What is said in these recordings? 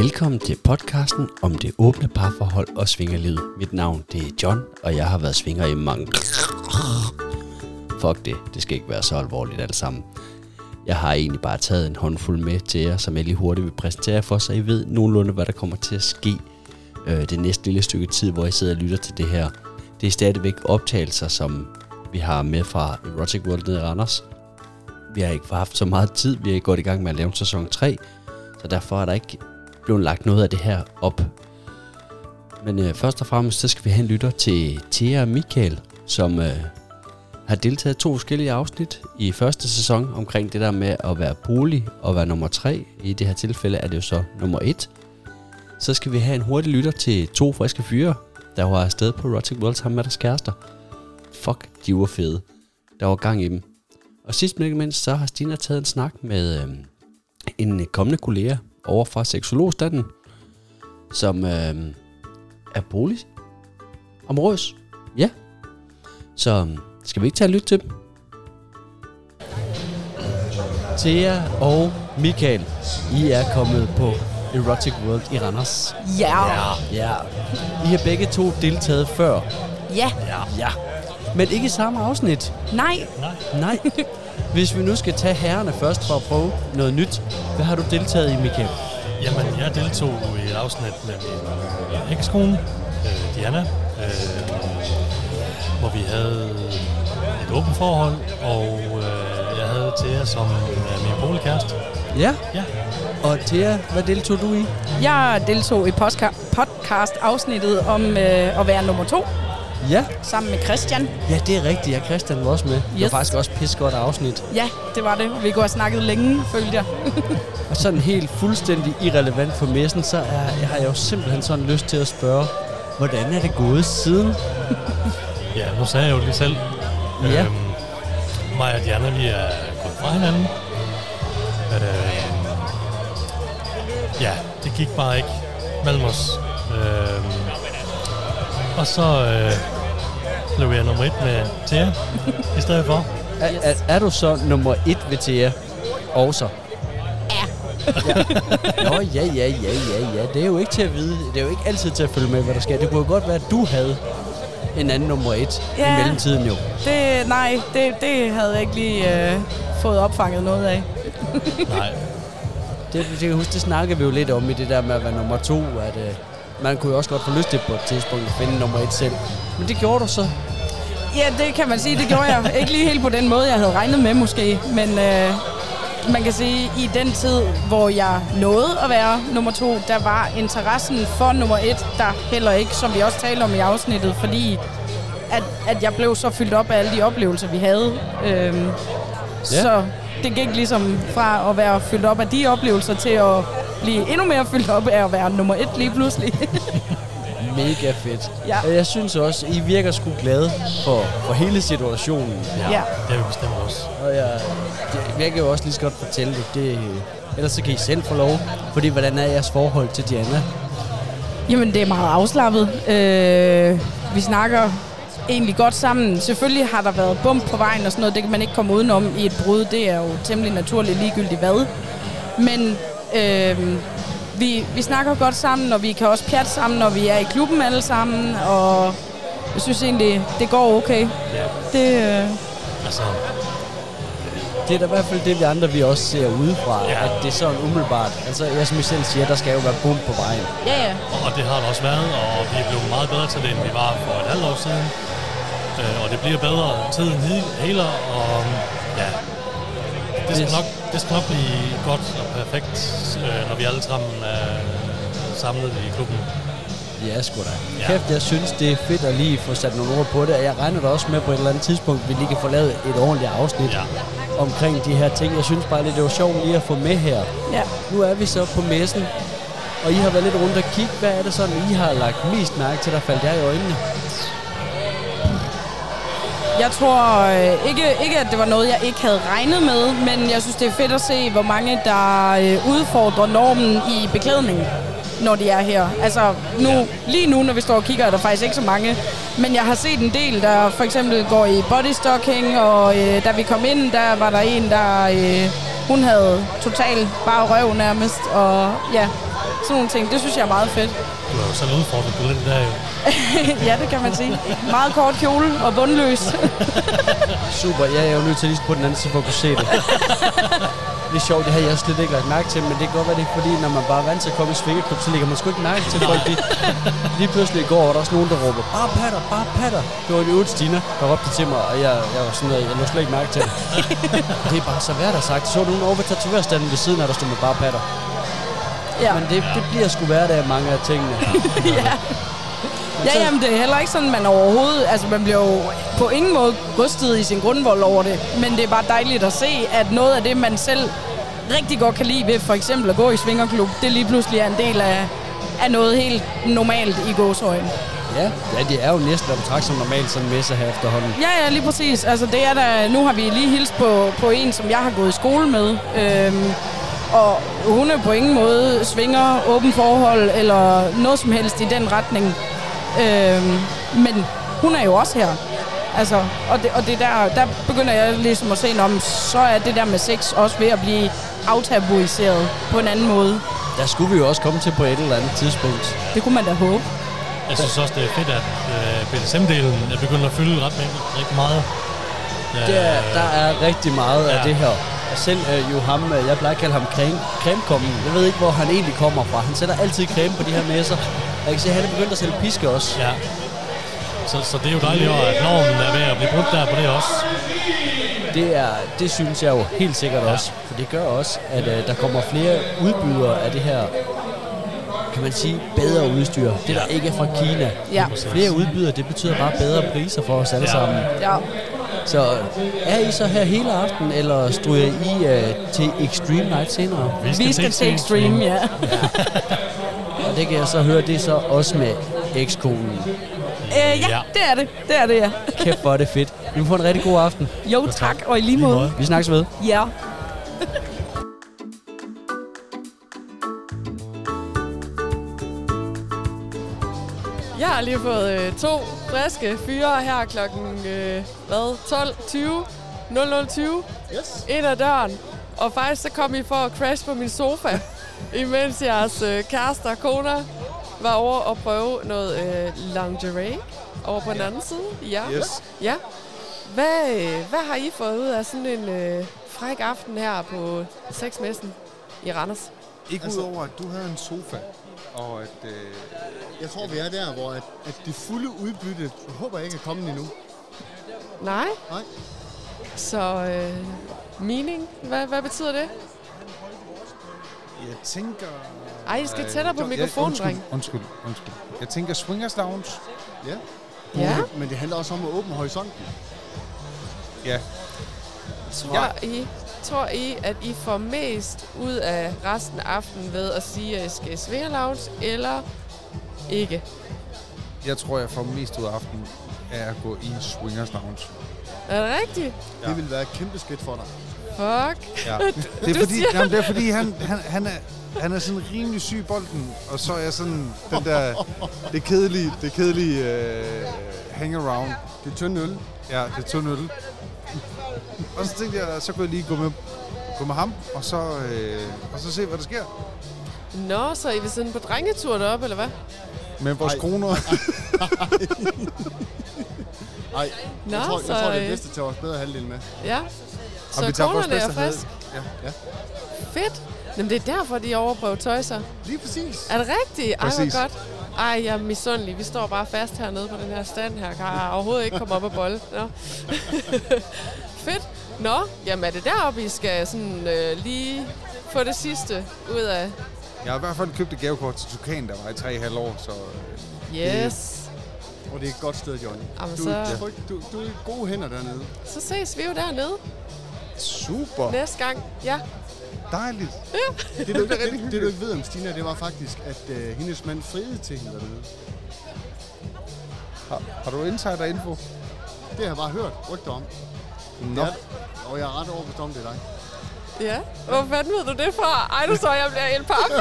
Velkommen til podcasten om det åbne parforhold og svingerlivet. Mit navn det er John, og jeg har været svinger i mange... Fuck det, det skal ikke være så alvorligt alt sammen. Jeg har egentlig bare taget en håndfuld med til jer, som jeg lige hurtigt vil præsentere for, så I ved nogenlunde, hvad der kommer til at ske øh, det næste lille stykke tid, hvor I sidder og lytter til det her. Det er stadigvæk optagelser, som vi har med fra Erotic World nede i Randers. Vi har ikke haft så meget tid, vi er gået i gang med at lave sæson 3, så derfor er der ikke blevet lagt noget af det her op. Men øh, først og fremmest, så skal vi have en lytter til Thea Michael, som øh, har deltaget i to forskellige afsnit i første sæson omkring det der med at være bolig og være nummer 3. I det her tilfælde er det jo så nummer 1. Så skal vi have en hurtig lytter til to friske fyre, der var afsted på Erotic World sammen med deres kærester. Fuck, de var fede. Der var gang i dem. Og sidst men ikke mindst, så har Stina taget en snak med øh, en kommende kollega over fra seksologstanden, som øh, er bolig områdes. Ja. Så øh, skal vi ikke tage og lytte til dem? Thea og Michael, I er kommet på Erotic World i Randers. Ja. Ja. I har begge to deltaget før. Ja. Ja. Men ikke i samme afsnit. Nej. Nej. Hvis vi nu skal tage herrerne først for at prøve noget nyt. Hvad har du deltaget i, Michael? Jamen, jeg deltog i et afsnit med min ekskone, øh, Diana, øh, hvor vi havde et åbent forhold, og øh, jeg havde Thea som øh, min boligkæreste. Ja. Ja, Og Thea, hvad deltog du i? Jeg deltog i podcast-afsnittet om øh, at være nummer to, Ja. sammen med Christian. Ja, det er rigtigt. Jeg Christian var også med. Det var Yes. faktisk også pis godt afsnit. Ja, det var det. Vi kunne have snakket længe, følte jeg. Og sådan helt fuldstændig irrelevant for messen, så er, jeg har jeg jo simpelthen sådan lyst til at spørge, hvordan er det gået siden? ja nu sagde jeg jo lige selv. Ja. Øhm, mig og Diana, vi er gået fra hinanden. Øh, ja, det gik bare ikke mellem os. Øh, og så øh, blev jeg nummer et med Thea i stedet for. Er, er, er du så nummer et ved Thea? Også? Ja. Nå, ja, ja, ja, ja, ja. Det er jo ikke til at vide. Det er jo ikke altid til at følge med, hvad der sker. Det kunne jo godt være, at du havde en anden nummer et Ja. i mellemtiden jo. Det, nej, det, det havde jeg ikke lige øh, fået opfanget noget af. Nej, Det, det kan jeg huske, det snakkede vi jo lidt om i det der med at være nummer to, at øh, man kunne jo også godt få lyst til på et tidspunkt at finde nummer et selv. Men det gjorde du så. Ja, det kan man sige, det gjorde jeg. ikke lige helt på den måde, jeg havde regnet med måske, men øh, man kan sige, i den tid, hvor jeg nåede at være nummer to, der var interessen for nummer et, der heller ikke, som vi også talte om i afsnittet, fordi at, at jeg blev så fyldt op af alle de oplevelser, vi havde. Øhm, ja. Så det gik ligesom fra at være fyldt op af de oplevelser til at blive endnu mere fyldt op af at være nummer et lige pludselig. Mega fedt. Ja. Jeg synes også, I virker sgu glade for, for hele situationen. ja. det er vi bestemt også. Og jeg, det, jeg kan jo også lige så godt fortælle det. det. Ellers så kan I selv få lov. Fordi hvordan er jeres forhold til Diana? Jamen, det er meget afslappet. Øh, vi snakker egentlig godt sammen. Selvfølgelig har der været bump på vejen og sådan noget. Det kan man ikke komme udenom i et brud. Det er jo temmelig naturligt ligegyldigt hvad. Men øh, vi, vi snakker godt sammen, og vi kan også pjatte sammen, når vi er i klubben alle sammen. Og jeg synes egentlig, det går okay. Ja, Det, øh, altså, Det er da i hvert fald det, vi andre vi også ser udefra. Ja. At det er sådan umiddelbart. Altså, jeg som I selv siger, der skal jo være bum på vejen. ja, ja. og- og det har der også været, og vi er blevet meget bedre til det, end vi var for et halvt år siden. Øh, og det bliver bedre tiden he- heler, og ja, det skal, Yes. nok, det skal nok blive godt og perfekt, øh, når vi alle sammen er samlet i klubben. Ja, sgu da. Ja. Kæft, jeg synes, det er fedt at lige få sat nogle ord på det. Og jeg regner da også med på et eller andet tidspunkt, at vi lige kan få lavet et ordentligt afsnit Ja. omkring de her ting. Jeg synes bare, det var sjovt lige at få med her. ja. Nu er vi så på messen, og I har været lidt rundt og kigge. Hvad er det sådan, I har lagt mest mærke til, der faldt jer i øjnene? Jeg tror øh, ikke, ikke, at det var noget, jeg ikke havde regnet med, men jeg synes, det er fedt at se, hvor mange, der øh, udfordrer normen i beklædning, når de er her. Altså, nu, Ja. lige nu, når vi står og kigger, er der faktisk ikke så mange. Men jeg har set en del, der for eksempel går i bodystocking, og øh, da vi kom ind, der var der en, der... Øh, hun havde totalt bare røv nærmest, og ja, sådan nogle ting. Det synes jeg er meget fedt. Du har jo selv udfordret på den der jo. ja, det kan man sige. Meget kort kjole og bundløs. Super, ja, jeg er jo nødt til lige på den anden side for at kunne se det. det er sjovt, det har jeg slet ikke lagt mærke til, men det kan godt være, det er fordi, når man bare er vant til at komme i svingerklub, så lægger man sgu ikke mærke til folk. De, lige pludselig i går var der også nogen, der råber, bare patter, bare patter. Det var en øvrigt Stina, der råbte til mig, og jeg, jeg var sådan, jeg lå slet ikke mærke til det. det er bare så værd at sagt. Så nogen over ved tatovørstanden ved siden af, der stod med bare patter. Ja. Men det, det bliver sgu hverdag af mange af tingene. ja. Ja, jamen det er heller ikke sådan, man overhovedet... Altså, man bliver jo på ingen måde rystet i sin grundvold over det. Men det er bare dejligt at se, at noget af det, man selv rigtig godt kan lide ved for eksempel at gå i svingerklub, det lige pludselig er en del af, af noget helt normalt i gåsøjne. Ja, ja, det er jo næsten at betragte som normalt sådan en messe her efterhånden. Ja, ja, lige præcis. Altså, det er der, nu har vi lige hilst på, på en, som jeg har gået i skole med. Øhm, og hun er på ingen måde svinger, åben forhold eller noget som helst i den retning. Øhm, men hun er jo også her. Altså, og det, og det der, der begynder jeg ligesom at se, om så er det der med sex også ved at blive aftabuiseret på en anden måde. Der skulle vi jo også komme til på et eller andet tidspunkt. Det kunne man da håbe. Jeg synes også, det er fedt, at øh, BDSM-delen er begyndt at fylde ret, rigtig meget. Øh, Der, der er rigtig meget ja. af det her. Selv øh, jo ham, øh, jeg plejer at kalde ham creme, cremekommen. Jeg ved ikke, hvor han egentlig kommer fra. Han sætter altid creme på de her messer. Jeg kan se, at han er begyndt at sælge piske også. Ja. Så, så det er jo dejligt, at normen er ved at blive brugt der på det også. Det, er, det synes jeg jo helt sikkert ja. også. For det gør også, at øh, der kommer flere udbydere af det her, kan man sige, bedre udstyr. Det, der ikke er fra Kina. Ja. Flere udbydere, det betyder bare bedre priser for os alle Ja. sammen. Ja. Så er I så her hele aften, eller stryger I øh, til Extreme Night senere? Vi skal til Extreme, ja. Og det kan jeg så høre, det er så også med ekskonen. Øh, ja, Ja. det er det. Det er det, ja. Kæft, hvor er det fedt. Vi får en rigtig god aften. Jo, tak. Og i lige måde. Vi snakkes ved. Ja. Har lige fået øh, to friske fyre her klokken øh, hvad, 12.20, 0020 Yes. ind ad døren. Og faktisk så kom I for at crash på min sofa, imens jeres øh, kærester og koner var over og prøve noget øh, lingerie over på den anden side. Ja. Yes. ja. Hvad, øh, hvad har I fået ud af sådan en øh, fræk aften her på sexmessen i Randers? Ikke Altså- altså, udover, at du havde en sofa, og at... Øh, jeg tror, vi er der, hvor at, at det fulde udbytte, håber jeg ikke er kommet endnu. Nej? Nej. Så øh, meaning, hvad, hvad betyder det? Jeg tænker... Ej, I skal tættere på Øh, mikrofonen, undskyld, dreng. undskyld, undskyld. Jeg tænker Swingers Lounge. Ja. Ja. Men det handler også om at åbne horisonten. Ja. Tror I, tror I, at I får mest ud af resten af aftenen ved at sige, at I skal i Lounge, eller ikke? Jeg tror, jeg får mest ud af aftenen af at gå i en swingers lounge. Er det rigtigt? Ja. Det vil være et kæmpe skridt for dig. Fuck. Ja. Det er fordi, jamen, det er fordi han, han, han, er, han er sådan rimelig syg i bolden, og så er jeg sådan den der, det kedelige, det kedelige uh, hang around. Det er tynd øl. Ja, det er tynd øl. Og så tænkte jeg, så kunne jeg lige gå med, gå med ham, og så, øh, og så se, hvad der sker. Nå, så I vil sende på drengetur deroppe, eller hvad? Med vores Ej. kroner. Nej, Nå, jeg, tror, så, jeg tror, det er øh, bedst at tage vores bedre halvdel med. Ja. Og Så vi konerne er bedste frisk. Ja. Ja. Fedt. Jamen, det er derfor, de overprøver tøjser. Lige præcis. Er det rigtigt? Ej, Præcis. hvor godt. Ej, jeg er misundelig. Vi står bare fast hernede på den her stand her. Kan jeg overhovedet ikke komme op og bolle. Nå. Fedt. Nå, jamen er det deroppe, I skal sådan øh, lige få det sidste ud af? Jeg har i hvert fald købt et gavekort til Tukan, der var i 3,5 år, så øh, Yes. Og det er et godt sted, Johnny. Jamen, Du, så, er tryg, du, du er i gode hænder dernede. så ses vi jo dernede super næste gang. Ja. dejligt. Det du, det, det, det, du ikke ved om Stina, det var faktisk, at uh, hendes mand friede til hende dernede. Har, har du insider-info? Det har jeg bare hørt rygter om. Nå. Ja, og jeg er ret overbevist om, det er dig. Ja. Hvor fanden ved du det fra? Ej, du så, jeg bliver helt pap.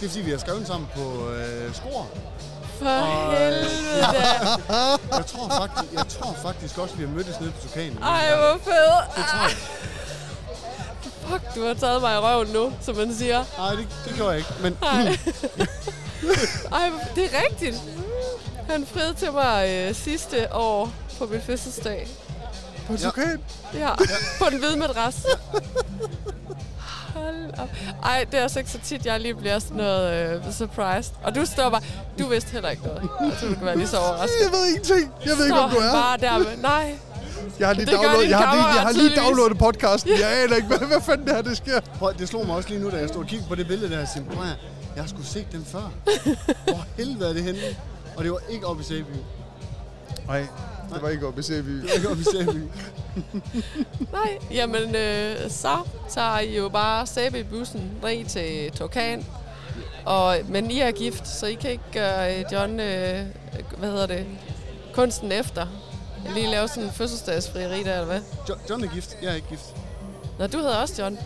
Det er fordi, vi har skrevet sammen på øh, skor. For helvede. Jeg tror, faktisk, jeg tror faktisk også, vi har mødtes nede på Tukanen. Ej, hvor fedt. Det tror jeg. fuck, du har taget mig i røven nu, som man siger. Nej, det, det gjorde jeg ikke. Men Nej. Ej, det er rigtigt. Han friede til mig øh, sidste år på min fødselsdag. På Tukan. Ja, på den hvide madras. Hold op. Ej, det er altså ikke så tit, jeg lige bliver sådan noget øh, surprised. Og du står bare... Du vidste heller ikke noget. Jeg tror, du kan være lige så overrasket. Jeg ved ingenting. Jeg ved ikke, om du er. bare der med... Nej, Jeg har lige, downloadet, jeg har lige, jeg har lige downloadet podcasten. Jeg aner ikke, hvad, hvad fanden det her, det sker. prøv, det slog mig også lige nu, da jeg stod og kiggede på det billede der. Jeg tænkte, prøv jeg har sgu set den før. Hvor helvede er det henne? Og det var ikke oppe i Sæby. Nej, det var ikke oppe i CV. Det var ikke oppe i Sæby. nej. Jamen, øh, så tager I jo bare Sæbe-bussen ned til Torkan. Og, men I er gift, så I kan ikke gøre øh, John, øh, hvad hedder det, kunsten efter. Lige lave sådan en fødselsdagsfrieri der, eller hvad? Jo- John er gift, jeg er ikke gift. Nå, du hedder også John.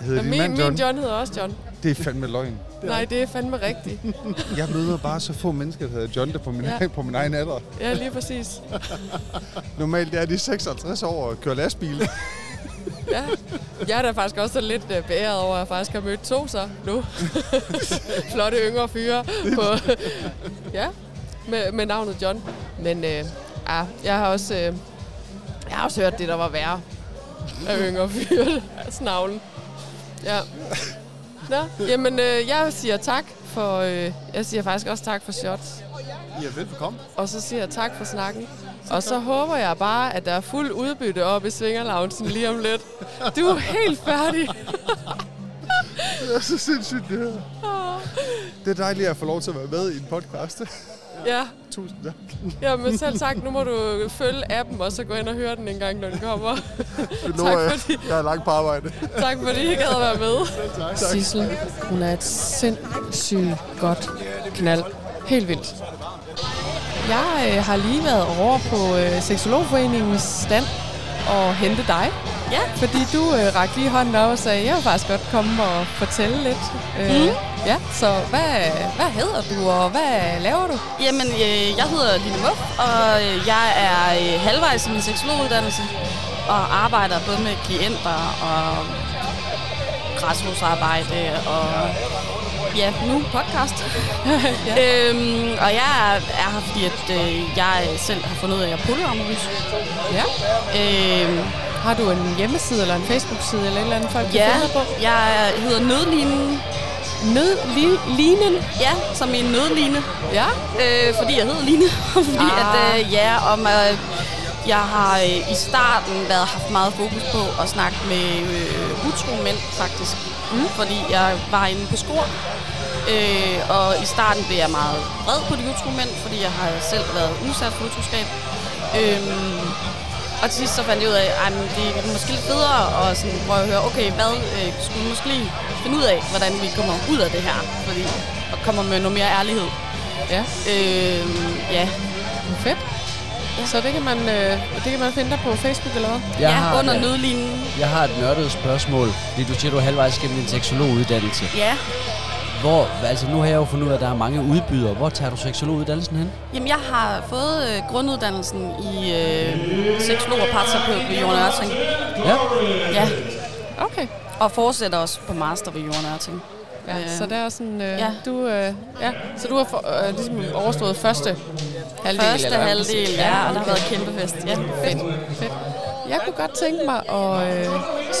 Hedder din min, mand John? min John hedder også John. Det er fandme løgn. Nej, det er fandme rigtigt. Jeg møder bare så få mennesker, der hedder John, der på min, Ja. på min egen alder. Ja, lige præcis. Normalt er de 56 år og kører lastbil. Ja. Jeg er da faktisk også lidt uh, beæret over, at jeg faktisk har mødt to så nu. Flotte yngre fyre på, ja, med, med navnet John. Men uh, ja, jeg har også, uh, jeg har også hørt det, der var værre af yngre fyre. Snavlen. Ja. Nå, jamen, øh, jeg siger tak for, øh, jeg siger faktisk også tak for shots. I er velbekomme. Og så siger jeg tak for snakken. Og så håber jeg bare, at der er fuld udbytte op i Svingerloungen lige om lidt. Du er helt færdig. Det er så sindssygt, det her. Det er dejligt at få lov til at være med i en podcast. Ja, Tusind tak. jamen selv tak. Nu må du følge appen, og så gå ind og høre den en gang, når den kommer. Det lover Tak jeg. fordi- Jeg er langt på arbejde. tak fordi I gad at være med. Tak. Sissel, hun er et sindssygt godt knald. Helt vildt. Jeg øh, har lige været over på øh, Seksologforeningens stand og hente dig. Ja. Fordi du øh, rakte lige hånden op og sagde, jeg vil faktisk godt komme og fortælle lidt. Øh, Mhm. Ja, så hvad, hvad hedder du, og hvad laver du? Jamen, øh, jeg hedder Line Muff, og øh, jeg er øh, halvvejs i min seksologuddannelse, og arbejder både med klienter og græsrodsarbejde og ja, nu podcast. Ja. øhm, og jeg er, er her, fordi at, øh, jeg selv har fundet ud af, at jeg er polyamorøs. Ja. Øhm, Har du en hjemmeside eller en Facebook-side eller et eller andet, folk kan ja, finde dig på? jeg hedder Nødlinen. Nød, li, linen. Ja, som en nødline. Ja. Øh, fordi jeg hedder Line. fordi Ah. at, øh, ja, om, øh, jeg har øh, i starten været haft meget fokus på at snakke med øh, utro mænd, faktisk. Mm. Fordi jeg var inde på skor. Øh, og i starten blev jeg meget vred på de utro mænd, fordi jeg har selv været udsat for utroskab. Øhm, og til sidst så fandt jeg ud af, at det er måske lidt federe at sådan prøve at høre, okay, hvad øh, skulle vi måske lige finde ud af, hvordan vi kommer ud af det her, fordi, og kommer med noget mere ærlighed. Ja. Øhm, ja, Fedt. Så det kan, man, øh, det kan man finde dig på Facebook eller hvad? Jeg ja har, under ja, nødlinjen. Jeg har et nørdet spørgsmål, fordi du siger, du er halvvejs gennem din seksologuddannelse. Ja, Hvor, altså nu har jeg jo fundet ud af, at der er mange udbydere. Hvor tager du seksologuddannelsen hen? jamen jeg har fået øh, grunduddannelsen i øh, seksolog og parterapeut ved Jorden Ørting. Ja. Ja, Okay. og fortsætter også på master ved Jorden Ørting. Ja, Øh, så det er sådan, øh, ja. du, øh, ja, så du har for, øh, ligesom overstået første halvdel? Første eller halvdel, siger. ja, og der har været kæmpe fest. Ja. Fedt, fedt. Jeg kunne godt tænke mig at øh,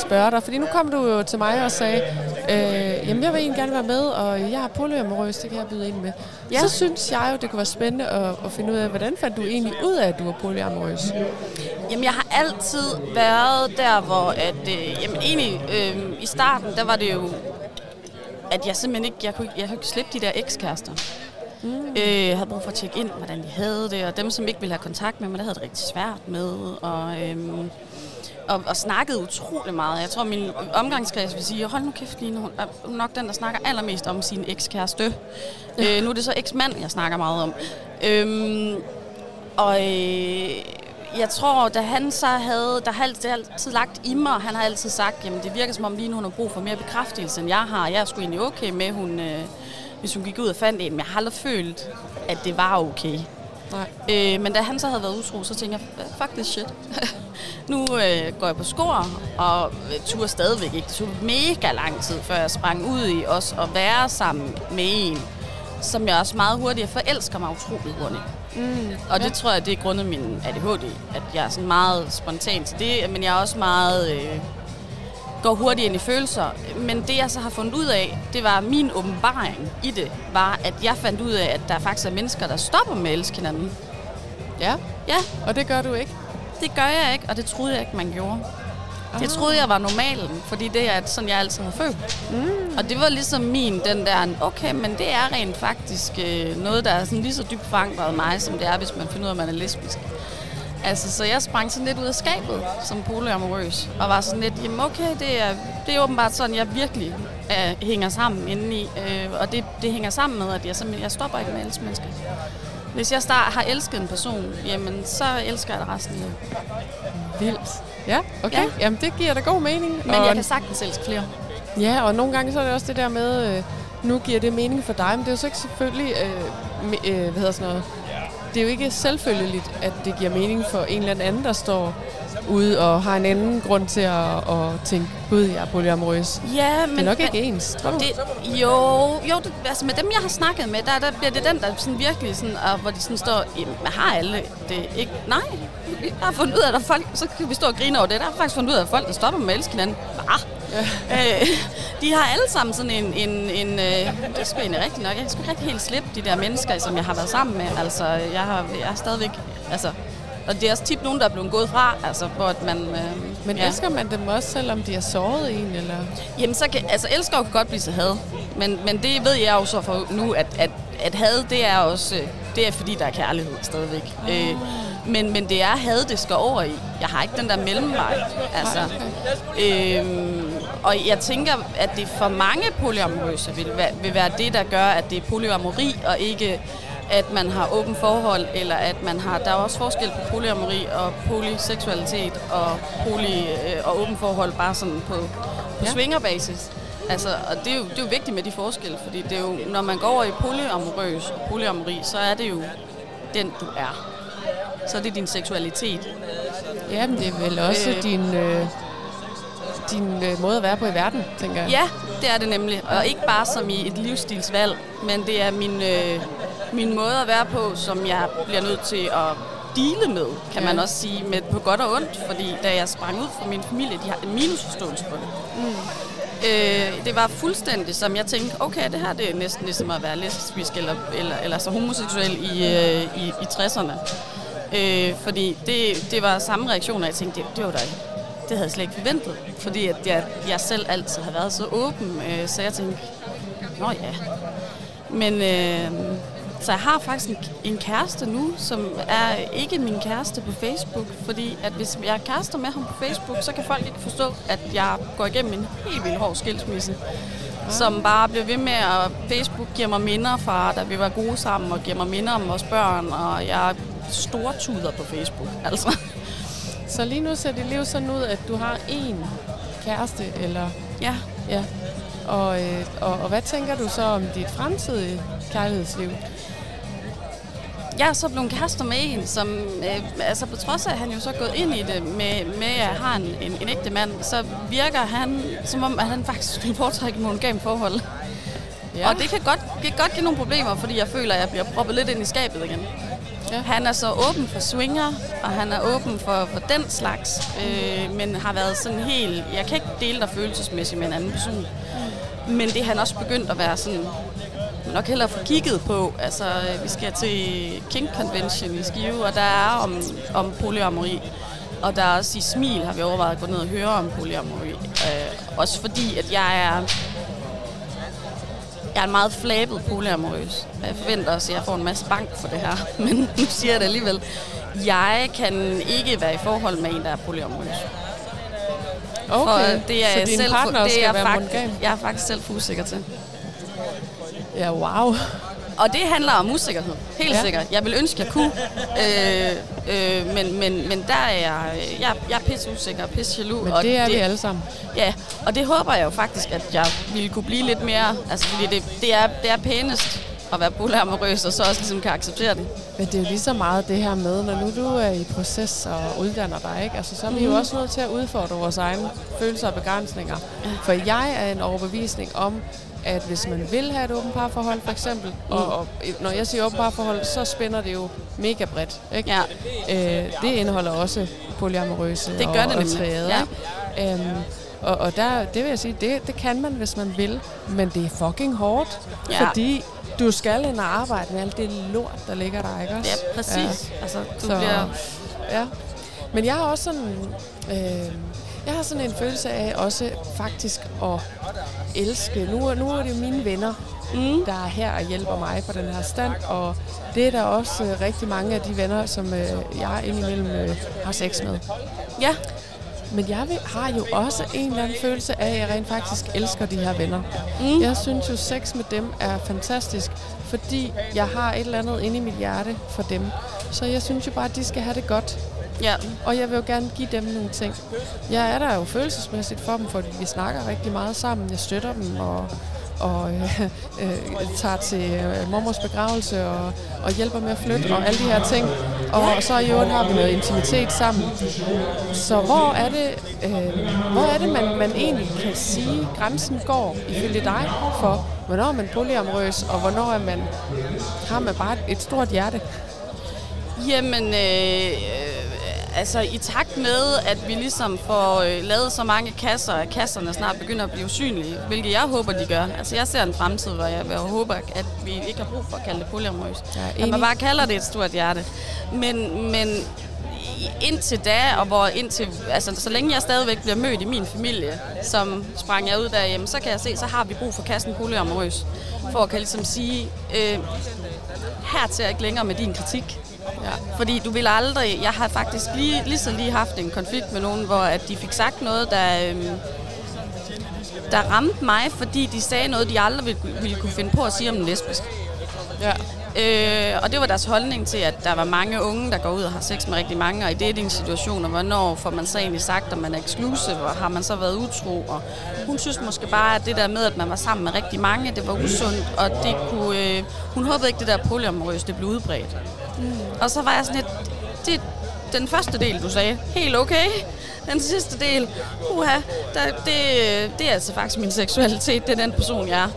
spørge dig, fordi nu kom du jo til mig og sagde, øh, jamen jeg vil egentlig gerne være med, og jeg er polyamorøs, det kan jeg byde ind med. Ja. Så synes jeg jo, det kunne være spændende at, at finde ud af, hvordan fandt du egentlig ud af, at du var polyamorøs? Jamen, jeg har altid været der, hvor at, øh, jamen egentlig øh, i starten, der var det jo, at jeg simpelthen ikke, jeg kunne, jeg kunne ikke slippe de der ekskærester. Mm. Øh, havde brug for at tjekke ind, hvordan de havde det, og dem, som ikke ville have kontakt med mig, der havde det rigtig svært med, og, øhm, og, og snakkede utrolig meget. Jeg tror, min omgangskreds vil sige, hold nu kæft, Line, hun er nok den, der snakker allermest om sin ekskæreste. øh, nu er det så eksmand, jeg snakker meget om. Øhm, og øh, jeg tror, da han så havde, der har altid, altid lagt i mig, han har altid sagt, jamen det virker som om lige nu hun har brug for mere bekræftelse, end jeg har. Jeg er sgu egentlig okay med, hun, øh, hvis hun gik ud og fandt en, men jeg har aldrig følt, at det var okay. Nej. Øh, men da han så havde været utro, så tænkte jeg, fuck this shit. nu øh, går jeg på skor, og øh, turer stadigvæk ikke. Det tog mega lang tid, før jeg sprang ud i også at være sammen med en, som jeg også meget hurtigt forelsker mig utrolig hurtigt. Mm, og det tror jeg, det er grundet min ADHD, at jeg er sådan meget spontan til det, men jeg er også meget... Øh, går hurtigt ind i følelser. Men det, jeg så har fundet ud af, det var min åbenbaring i det, var, at jeg fandt ud af, at der faktisk er mennesker, der stopper med at elske hinanden. Ja, Ja, og det gør du ikke. Det gør jeg ikke, og det troede jeg ikke, man gjorde. Det troede jeg var normalen, fordi det er sådan, jeg altid har følt. Mm. Og det var ligesom min, den der, okay, men det er rent faktisk øh, noget, der er sådan lige så dybt forankret mig, som det er, hvis man finder ud af, at man er lesbisk. Altså, så jeg sprang sådan lidt ud af skabet som polyamorøs, og var sådan lidt, jamen okay, det er, det er åbenbart sådan, jeg virkelig øh, hænger sammen indeni. Øh, og det, det hænger sammen med, at jeg simpelthen, jeg stopper ikke med at elske mennesker. Hvis jeg start, har elsket en person, jamen så elsker jeg det resten af livet. Vildt. Ja, okay. Ja. Ja. Jamen, det giver da god mening. Men og, jeg kan sagtens elske flere. Ja, og nogle gange så er det også det der med, øh, nu giver det mening for dig, men det er jo så ikke selvfølgelig, øh, øh, hvad hedder sådan noget, det er jo ikke selvfølgeligt, at det giver mening for en eller anden, der står ude og har en anden grund til at, at tænke, gud, jeg er polyamorøs. Ja, men... Det er nok ikke ens, tror du? Det, jo, jo det, altså med dem, jeg har snakket med, der, der bliver det den, der sådan virkelig sådan, og hvor de sådan står, jamen, har alle det ikke? Nej, jeg har fundet ud af, at der er folk, så kan vi stå og grine over det, der har faktisk fundet ud af, at folk, der stopper med at elske hinanden, ah, ja. øh, de har alle sammen sådan en, en, en øh, det er sgu egentlig rigtigt nok, jeg kan sgu ikke rigtig helt slippe de der mennesker, som jeg har været sammen med, altså, jeg har, jeg har stadigvæk, altså, og det er også tit nogen, der er blevet gået fra, altså, hvor at man... Øh, Men ja. elsker man dem også, selvom de har såret en, eller? Jamen, så kan, altså, elsker jo godt blive så had. Men, men det ved jeg jo så for nu, at, at, at had, det er også... øh, Det er fordi, der er kærlighed stadigvæk. Øh, men, men det er had, det skal over i. Jeg har ikke den der mellemvej. Altså, øhm, og jeg tænker, at det for mange polyamorøse vil, vil være det, der gør, at det er polyamori, og ikke at man har åben forhold, eller at man har... Der er også forskel på polyamori og polyseksualitet og, poly, øh, og åben forhold, bare sådan på, på Ja. svingerbasis. Altså, og det er, jo, det er jo vigtigt med de forskelle, fordi det er jo, når man går over i polyamorøs og polyamori, så er det jo den, du er. Så er det din seksualitet. Ja, men det er vel også øh. din, øh, din øh, måde at være på i verden, tænker jeg. Ja, det er det nemlig. Og ikke bare som i et livsstilsvalg, men det er min, øh, min måde at være på, som jeg bliver nødt til at dele med, kan Ja. man også sige, med på godt og ondt. Fordi da jeg sprang ud fra min familie, de har en minusforståelse på det. Mm. Øh, det var fuldstændig som jeg tænkte, okay, det her det er næsten ligesom at være lesbisk eller, eller, eller så homoseksuel i, øh, i, i 60'erne. Øh, fordi det, det var samme reaktion, og jeg tænkte, det, det var da det havde jeg slet ikke forventet. Fordi at jeg, jeg selv altid har været så åben, øh, så jeg tænkte, nå ja. Men øh, så jeg har faktisk en, en kæreste nu, som er ikke min kæreste på Facebook. Fordi at hvis jeg er kærester med ham på Facebook, så kan folk ikke forstå, at jeg går igennem en helt vildt hård skilsmisse. Som bare bliver ved med, at Facebook giver mig minder fra, da vi var gode sammen, og giver mig minder om vores børn, og jeg er stortuder på Facebook. Altså. Så lige nu ser dit liv sådan ud, at du har én kæreste, eller... Ja. Ja. Og, øh, og, og hvad tænker du så om dit fremtidige kærlighedsliv? Jeg er så blevet kærester med en, som, øh, altså på trods af, at han jo så er gået ind i det med, med at jeg har en, en, en ægte mand, så virker han, som om at han faktisk vil foretrække et monogam forhold. Ja. Og det kan, godt, det kan godt give nogle problemer, fordi jeg føler, at jeg bliver proppet lidt ind i skabet igen. Ja. Han er så åben for swinger, og han er åben for, for den slags, øh, men har været sådan helt... Jeg kan ikke dele dig følelsesmæssigt med en anden person. Men det er han også begyndt at være sådan nok hellere få kigget på. Altså, øh, vi skal til King Convention i Skive, og der er om, om polyamori. Og der er også i Smil, har vi overvejet at gå ned og høre om polyamori. Øh, også fordi, at jeg er... Jeg er en meget flabet polyamorøs. Jeg forventer også, at jeg får en masse bank for det her. Men nu siger jeg det alligevel. Jeg kan ikke være i forhold med en, der er polyamorøs. Okay, For det er så din selv, partner det skal er være fakt- monogam? Jeg er faktisk selv for usikker til. Ja, wow. Og det handler om usikkerhed. Helt Ja. sikkert. Jeg vil ønske, jeg kunne. Øh, øh, men, men, men der er jeg, jeg, jeg er pisse usikker og pisse jaloux. Men og det er vi alle sammen. Ja, og det håber jeg jo faktisk, at jeg ville kunne blive lidt mere... Altså, fordi det, det, er, det er pænest at være polyamorøs, og så også ligesom kan acceptere den. Men det er jo lige så meget det her med, når nu du er i proces og uddanner dig, ikke? Altså, så er vi jo også nødt til at udfordre vores egne følelser og begrænsninger. For jeg er en overbevisning om, at hvis man vil have et åbent parforhold, for eksempel, og, og når jeg siger åbent parforhold, så spænder det jo mega bredt. Ikke? Ja. Øh, det indeholder også polyamorøse Det gør og, det og triader, ikke? Øhm, og, og der, det vil jeg sige, det, det kan man, hvis man vil, men det er fucking hårdt, Ja. fordi du skal ind og arbejde med alt det lort, der ligger der, ikke også? Ja, præcis. Altså, du Så- bliver... Ja. Men jeg har også sådan... Øh, jeg har sådan en følelse af også faktisk at elske. Nu, er- nu er det mine venner, Mm. der er her og hjælper mig på den her stand, og det er der også øh, rigtig mange af de venner, som øh, jeg indimellem øh, har sex med. Ja, Men jeg vil, har jo også en eller anden følelse af, at jeg rent faktisk elsker de her venner. Mm. Jeg synes jo, sex med dem er fantastisk, fordi jeg har et eller andet inde i mit hjerte for dem. Så jeg synes jo bare, at de skal have det godt ja. Og jeg vil jo gerne give dem nogle ting. Jeg er der jo følelsesmæssigt for dem, fordi vi snakker rigtig meget sammen. Jeg støtter dem og, og øh, øh, tager til øh, mormors begravelse og, og hjælper med at flytte og alle de her ting. Og så i øvrigt har vi noget intimitet sammen. Så hvor er det, øh, hvor er det man, man egentlig kan sige, grænsen går ifølge dig for, hvornår er man polyamorøs, og hvornår er man, har man bare et, stort hjerte? Jamen, øh, øh, altså i takt med, at vi ligesom får øh, lavet så mange kasser, at kasserne snart begynder at blive usynlige, hvilket jeg håber, de gør. Altså jeg ser en fremtid, hvor jeg, hvor jeg håber, at vi ikke har brug for at kalde det polyamorøs. Jeg er At man bare kalder det et stort hjerte. Men, men indtil da, og hvor indtil, altså, så længe jeg stadigvæk bliver mødt i min familie, som sprang jeg ud derhjemme, så kan jeg se, så har vi brug for kassen polyamorøs. For at kan ligesom sige, øh, her til ikke længere med din kritik. Ja. Fordi du vil aldrig... Jeg har faktisk lige, lige så lige haft en konflikt med nogen, hvor at de fik sagt noget, der, øhm, der ramte mig, fordi de sagde noget, de aldrig ville, ville kunne finde på at sige om en lesbisk. Ja. Øh, og det var deres holdning til, at der var mange unge, der går ud og har sex med rigtig mange, og i dating-situationer, hvornår får man så egentlig sagt, at man er exclusive, og har man så været utro, og hun synes måske bare, at det der med, at man var sammen med rigtig mange, det var usundt, og det kunne, øh, hun håbede ikke, det der polyamorøs, det blev udbredt. Mm. Og så var jeg sådan lidt, det, den første del, du sagde, helt okay. Den sidste del, uha, der, det, det er altså faktisk min seksualitet, det er den person, jeg er.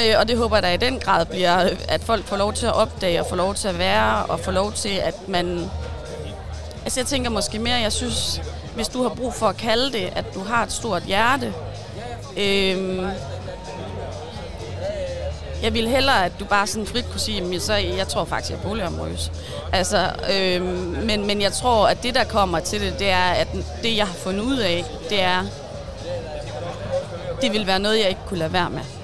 Øh, og det håber jeg da i den grad bliver, at folk får lov til at opdage og får lov til at være, og får lov til, at man... Altså jeg tænker måske mere, jeg synes, hvis du har brug for at kalde det, at du har et stort hjerte, øhm, jeg vil hellere, at du bare sådan frit kunne sige, at så jeg tror faktisk, jeg er polyamorøs. Altså, øhm, men, men jeg tror, at det, der kommer til det, det er, at det, jeg har fundet ud af, det er, det vil være noget, jeg ikke kunne lade være med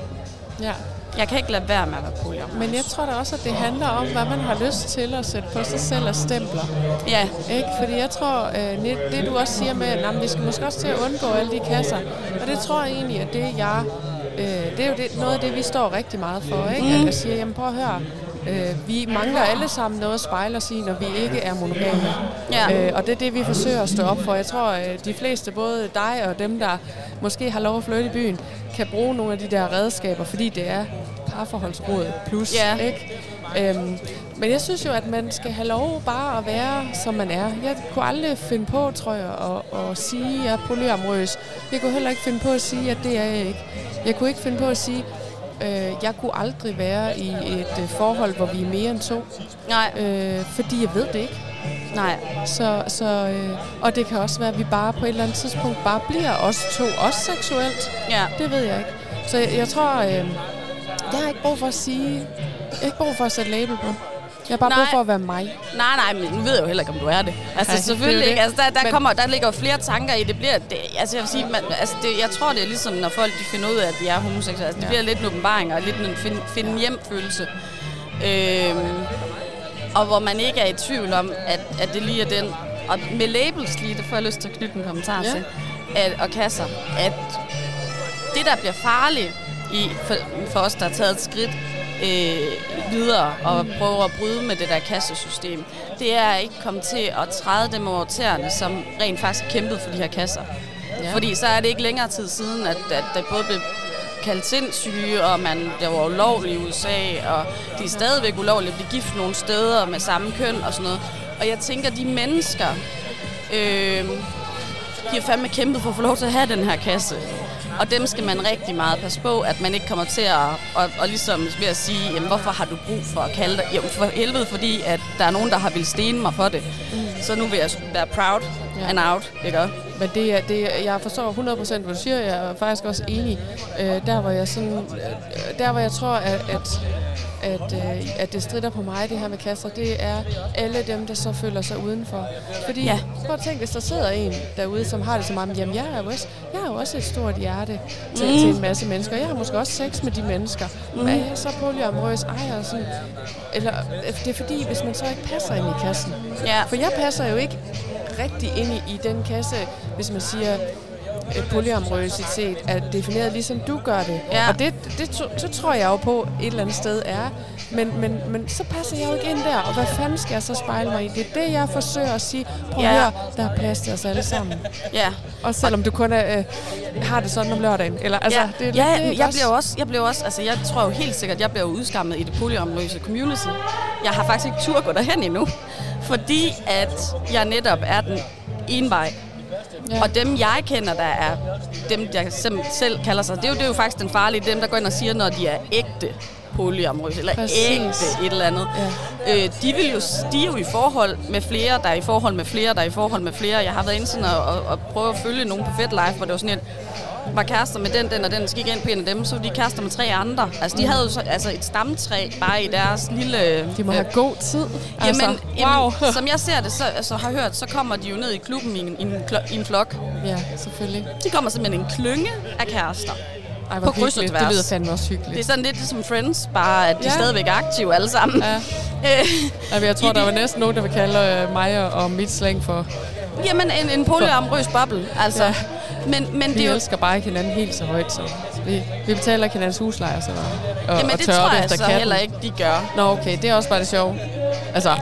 ja. Jeg kan ikke lade være med at være polyamorøs. Men jeg tror da også, at det handler om, hvad man har lyst til at sætte på sig selv og stempler. Ja, Ikke? Fordi jeg tror, øh, det, det du også siger med, at vi skal måske også til at undgå alle de kasser. Og det tror jeg egentlig, at det jeg... Øh, det er jo det, noget af det, vi står rigtig meget for. Ikke? At jeg siger, jamen prøv at høre, øh, vi mangler alle sammen noget at spejle os i, når vi ikke er monogame. Ja. Øh, og det er det, vi forsøger at stå op for. Jeg tror, øh, de fleste, både dig og dem, der måske har lov at flytte i byen, kan bruge nogle af de der redskaber, fordi det er parforholdsråd plus. Ja. Ikke? Øhm, men jeg synes jo, at man skal have lov bare at være, som man er. Jeg kunne aldrig finde på, tror jeg, at, at sige, at jeg er polyamorøs. Jeg kunne heller ikke finde på at sige, at det er jeg ikke. Jeg kunne ikke finde på at sige, øh, jeg kunne aldrig være i et øh, forhold, hvor vi er mere end to. nej, Øh, fordi jeg ved det ikke. nej. Så, så, øh, og det kan også være, at vi bare på et eller andet tidspunkt bare bliver os to, også seksuelt. Ja. Det ved jeg ikke. Så jeg, jeg tror, øh, jeg har ikke brug for at sige, jeg har ikke brug for at sætte label på. Jeg har bare Nej. brug for at være mig. Nej, nej, men nu ved jeg jo heller ikke, om du er det. Altså Nej, selvfølgelig det ikke. det. Altså, der, der, Men- kommer, der ligger jo flere tanker i det. bliver, det, altså jeg vil sige, man, altså det, jeg tror, det er ligesom, når folk de finder ud af, at de er homoseksuelle. Altså, det Ja. bliver lidt en åbenbaring og lidt en finde, finde hjem-følelse. Øhm, og hvor man ikke er i tvivl om, at, at det lige er den. Og med labels lige, det får jeg lyst til at knytte en kommentar Ja. til. At, og kasser, at det, der bliver farligt i, for, for os, der har taget et skridt øh, videre og prøver at bryde med det der kassesystem, det er at ikke komme til at træde dem over tæerne, som rent faktisk kæmpet for de her kasser. Ja. Fordi så er det ikke længere tid siden, at, at der både blev kaldt sindssyge, og man, der var ulovligt i USA, og det er stadigvæk ulovligt at blive gift nogle steder med samme køn og sådan noget. Og jeg tænker, de mennesker, øh, de har fandme kæmpet for at få lov til at have den her kasse. Og dem skal man rigtig meget passe på, at man ikke kommer til at, og, og ligesom ved at sige, jamen, hvorfor har du brug for at kalde dig? Jamen for helvede, fordi at der er nogen, der har vil stene mig for det. Mm. Så nu vil jeg være proud Ja. and out, ikke? Men det er, det er, jeg forstår 100% hvad du siger. Jeg er faktisk også enig. Øh, der hvor jeg sådan, øh, der hvor jeg tror at, at at, øh, at det strider på mig, det her med kasser, det er alle dem, der så føler sig udenfor. Fordi, ja. Prøv at tænke, hvis der sidder en derude, som har det som om, jamen jeg er jo også, jeg har jo også et stort hjerte til, mm. til en masse mennesker. Jeg har måske også sex med de mennesker. Mm. Er jeg så polyamorøs? Ej, og sådan. Eller, øh, det er fordi, hvis man så ikke passer ind i kassen. Ja. For jeg passer jo ikke rigtig ind i, i den kasse, hvis man siger, polyamorøsitet er defineret ligesom du gør det. Ja. Og det, det, det, det tror jeg jo på et eller andet sted er. Men, men, men så passer jeg jo ikke ind der, og hvad fanden skal jeg så spejle mig i? Det er det, jeg forsøger at sige. Prøv Ja. høre, der er plads til os alle sammen. Ja. Også selvom du kun er, øh, har det sådan om lørdagen. Eller, altså, ja, det, ja det, ikke jeg også? bliver også, jeg bliver også, altså jeg tror jo helt sikkert, jeg bliver udskammet i det polyamorøse community. Jeg har faktisk ikke tur gå derhen endnu, fordi at jeg netop er den ene vej. Ja. Og dem, jeg kender, der er dem, der selv kalder sig, det er, jo, det er jo faktisk den farlige, dem, der går ind og siger, når de er ægte polyamorøse, eller Præcis. ægte et eller andet. Ja. Øh, de, vil jo, de er jo i forhold med flere, der er i forhold med flere, der er i forhold med flere. Jeg har været inde sådan og, og, og prøve at følge nogen på Fed Life, hvor det var sådan et, var kærester med den, den og den, så gik jeg ind på en af dem, så var de kærester med tre andre. Altså, de havde jo så, altså et stamtræ bare i deres lille... De må have god tid. Jamen, altså, jamen wow. som jeg ser det, så altså, har hørt, så kommer de jo ned i klubben i en, i en, i en flok. ja, selvfølgelig. De kommer simpelthen en klynge af kærester. Ej, På kryds og tværs. Det lyder fandme også hyggeligt. Det er sådan lidt som Friends, bare at de Ja. stadigvæk er aktive alle sammen. Ja. Øh, Ja, jeg tror, der de- var næsten nogen, der vil kalde øh, mig og, og mit slang for, jamen, en, en polyamorøs boble, altså. Ja. Men, men vi det er jo... elsker bare ikke hinanden helt så højt, så vi, vi betaler ikke hinandens husleje, så og, Jamen, og det tror jeg så katten. heller ikke, de gør. Nå, okay, det er også bare det sjove. Altså,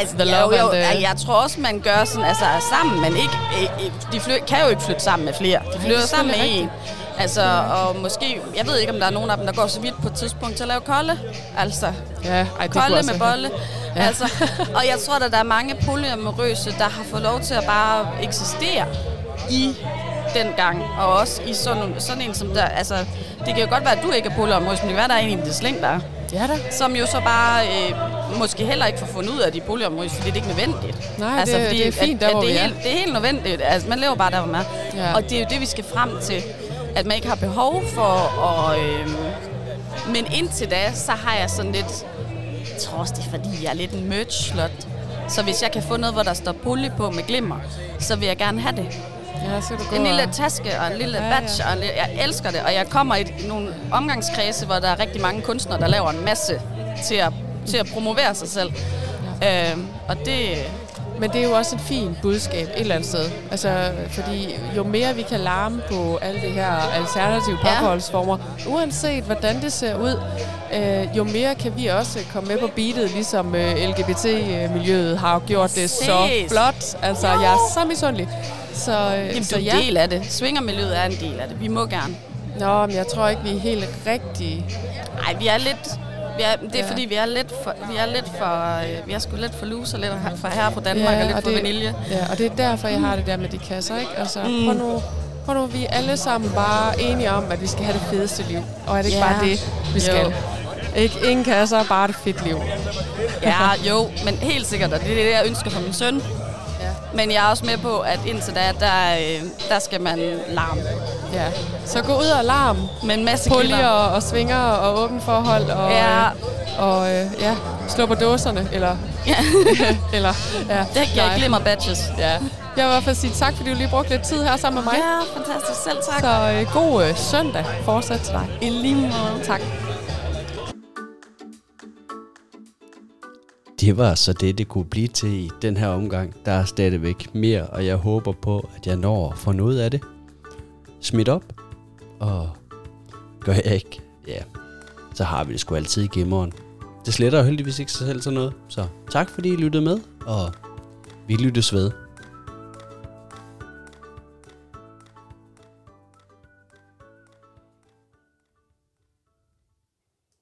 Altså, The jo, love jo, and the- jeg tror også, man gør sådan, altså sammen, men ikke, øh, øh, de fly, kan jo ikke flytte sammen med flere. De flytter er sammen med selvfølgelig en. Altså, og måske, jeg ved ikke, om der er nogen af dem, der går så vidt på et tidspunkt til at lave kolde. Altså, ja, ej, kolde med have- bolle. Ja. Ja. Altså, og jeg tror, at der er mange polyamorøse, der har fået lov til at bare eksistere i den gang, og også i sådan, sådan en som der, altså, det kan jo godt være, at du ikke er polyamorøs, men det kan være, at der er en i det slæng, der er. Ja da. Som jo så bare øh, måske heller ikke får fundet ud af, at de er polyamorøse, fordi det er ikke nødvendigt. Nej, det- det er fint, der, at, hvor det, er er. helt, det er helt nødvendigt. Altså, man lever bare der, hvor man er. Ja. Og det er jo det, vi skal frem til. At man ikke har behov for at... Øh, men indtil da, så har jeg sådan lidt... Jeg tror også, det er fordi, jeg er lidt en merch-slot. Så hvis jeg kan få noget, hvor der står poly på med glimmer, så vil jeg gerne have det. Ja, så du En lille taske og en lille Ja, ja. Og en lille, jeg elsker det, og jeg kommer i nogle omgangskredse, hvor der er rigtig mange kunstnere, der laver en masse til at, til at promovere sig selv. Ja. Øhm, og det... Men det er jo også et fint budskab et eller andet sted. Altså, fordi jo mere vi kan larme på alle de her alternative Ja. parforholdsformer, uanset hvordan det ser ud, øh, jo mere kan vi også komme med på beatet, ligesom øh, LGBT-miljøet har gjort det så Præcis. flot. Altså, jeg er så misundelig. Så, øh, Jamen, så du er ja. en del af det. Swingermiljøet er en del af det. Vi må gerne. Nå, men jeg tror ikke, vi er helt rigtige. Nej, vi er lidt... Vi er, det er Ja. ja. fordi, vi er lidt for, vi er lidt for, øh, vi er sgu lidt for loser, lidt for her på Danmark, og lidt for det, vanilje. Ja, og det er derfor, jeg har det der med de kasser, ikke? Altså, mm. prøv nu, prøv nu, vi er alle sammen bare enige om, at vi skal have det fedeste liv. Og er det ikke Ja. bare det, vi Jo. skal? Ikke, ingen kasser, bare det fedt liv. Ja, jo, men helt sikkert, og det er det, jeg ønsker for min søn. Men jeg er også med på, at indtil da, der, øh, der skal man larme. Ja. Så gå ud og larm. Med en masse Pulje kilder. og, og svinger og åbent forhold. Og, Ja. øh, og øh, ja, slå på dåserne. Eller, Ja. eller ja. Det giver Nej. glimmer badges. Ja. Jeg vil i hvert fald sige tak, fordi du lige brugte lidt tid her sammen med mig. Ja, fantastisk. Selv tak. Så øh, god øh, søndag fortsat til dig. I lige måde. Tak. Det var så det, det kunne blive til i den her omgang. Der er stadigvæk mere, og jeg håber på, at jeg når at få noget af det. Smidt op, og gør jeg ikke, ja, så har vi det sgu altid i gemmeren. Det sletter jo heldigvis ikke sig selv sådan noget. Så tak fordi I lyttede med, og vi lyttes ved.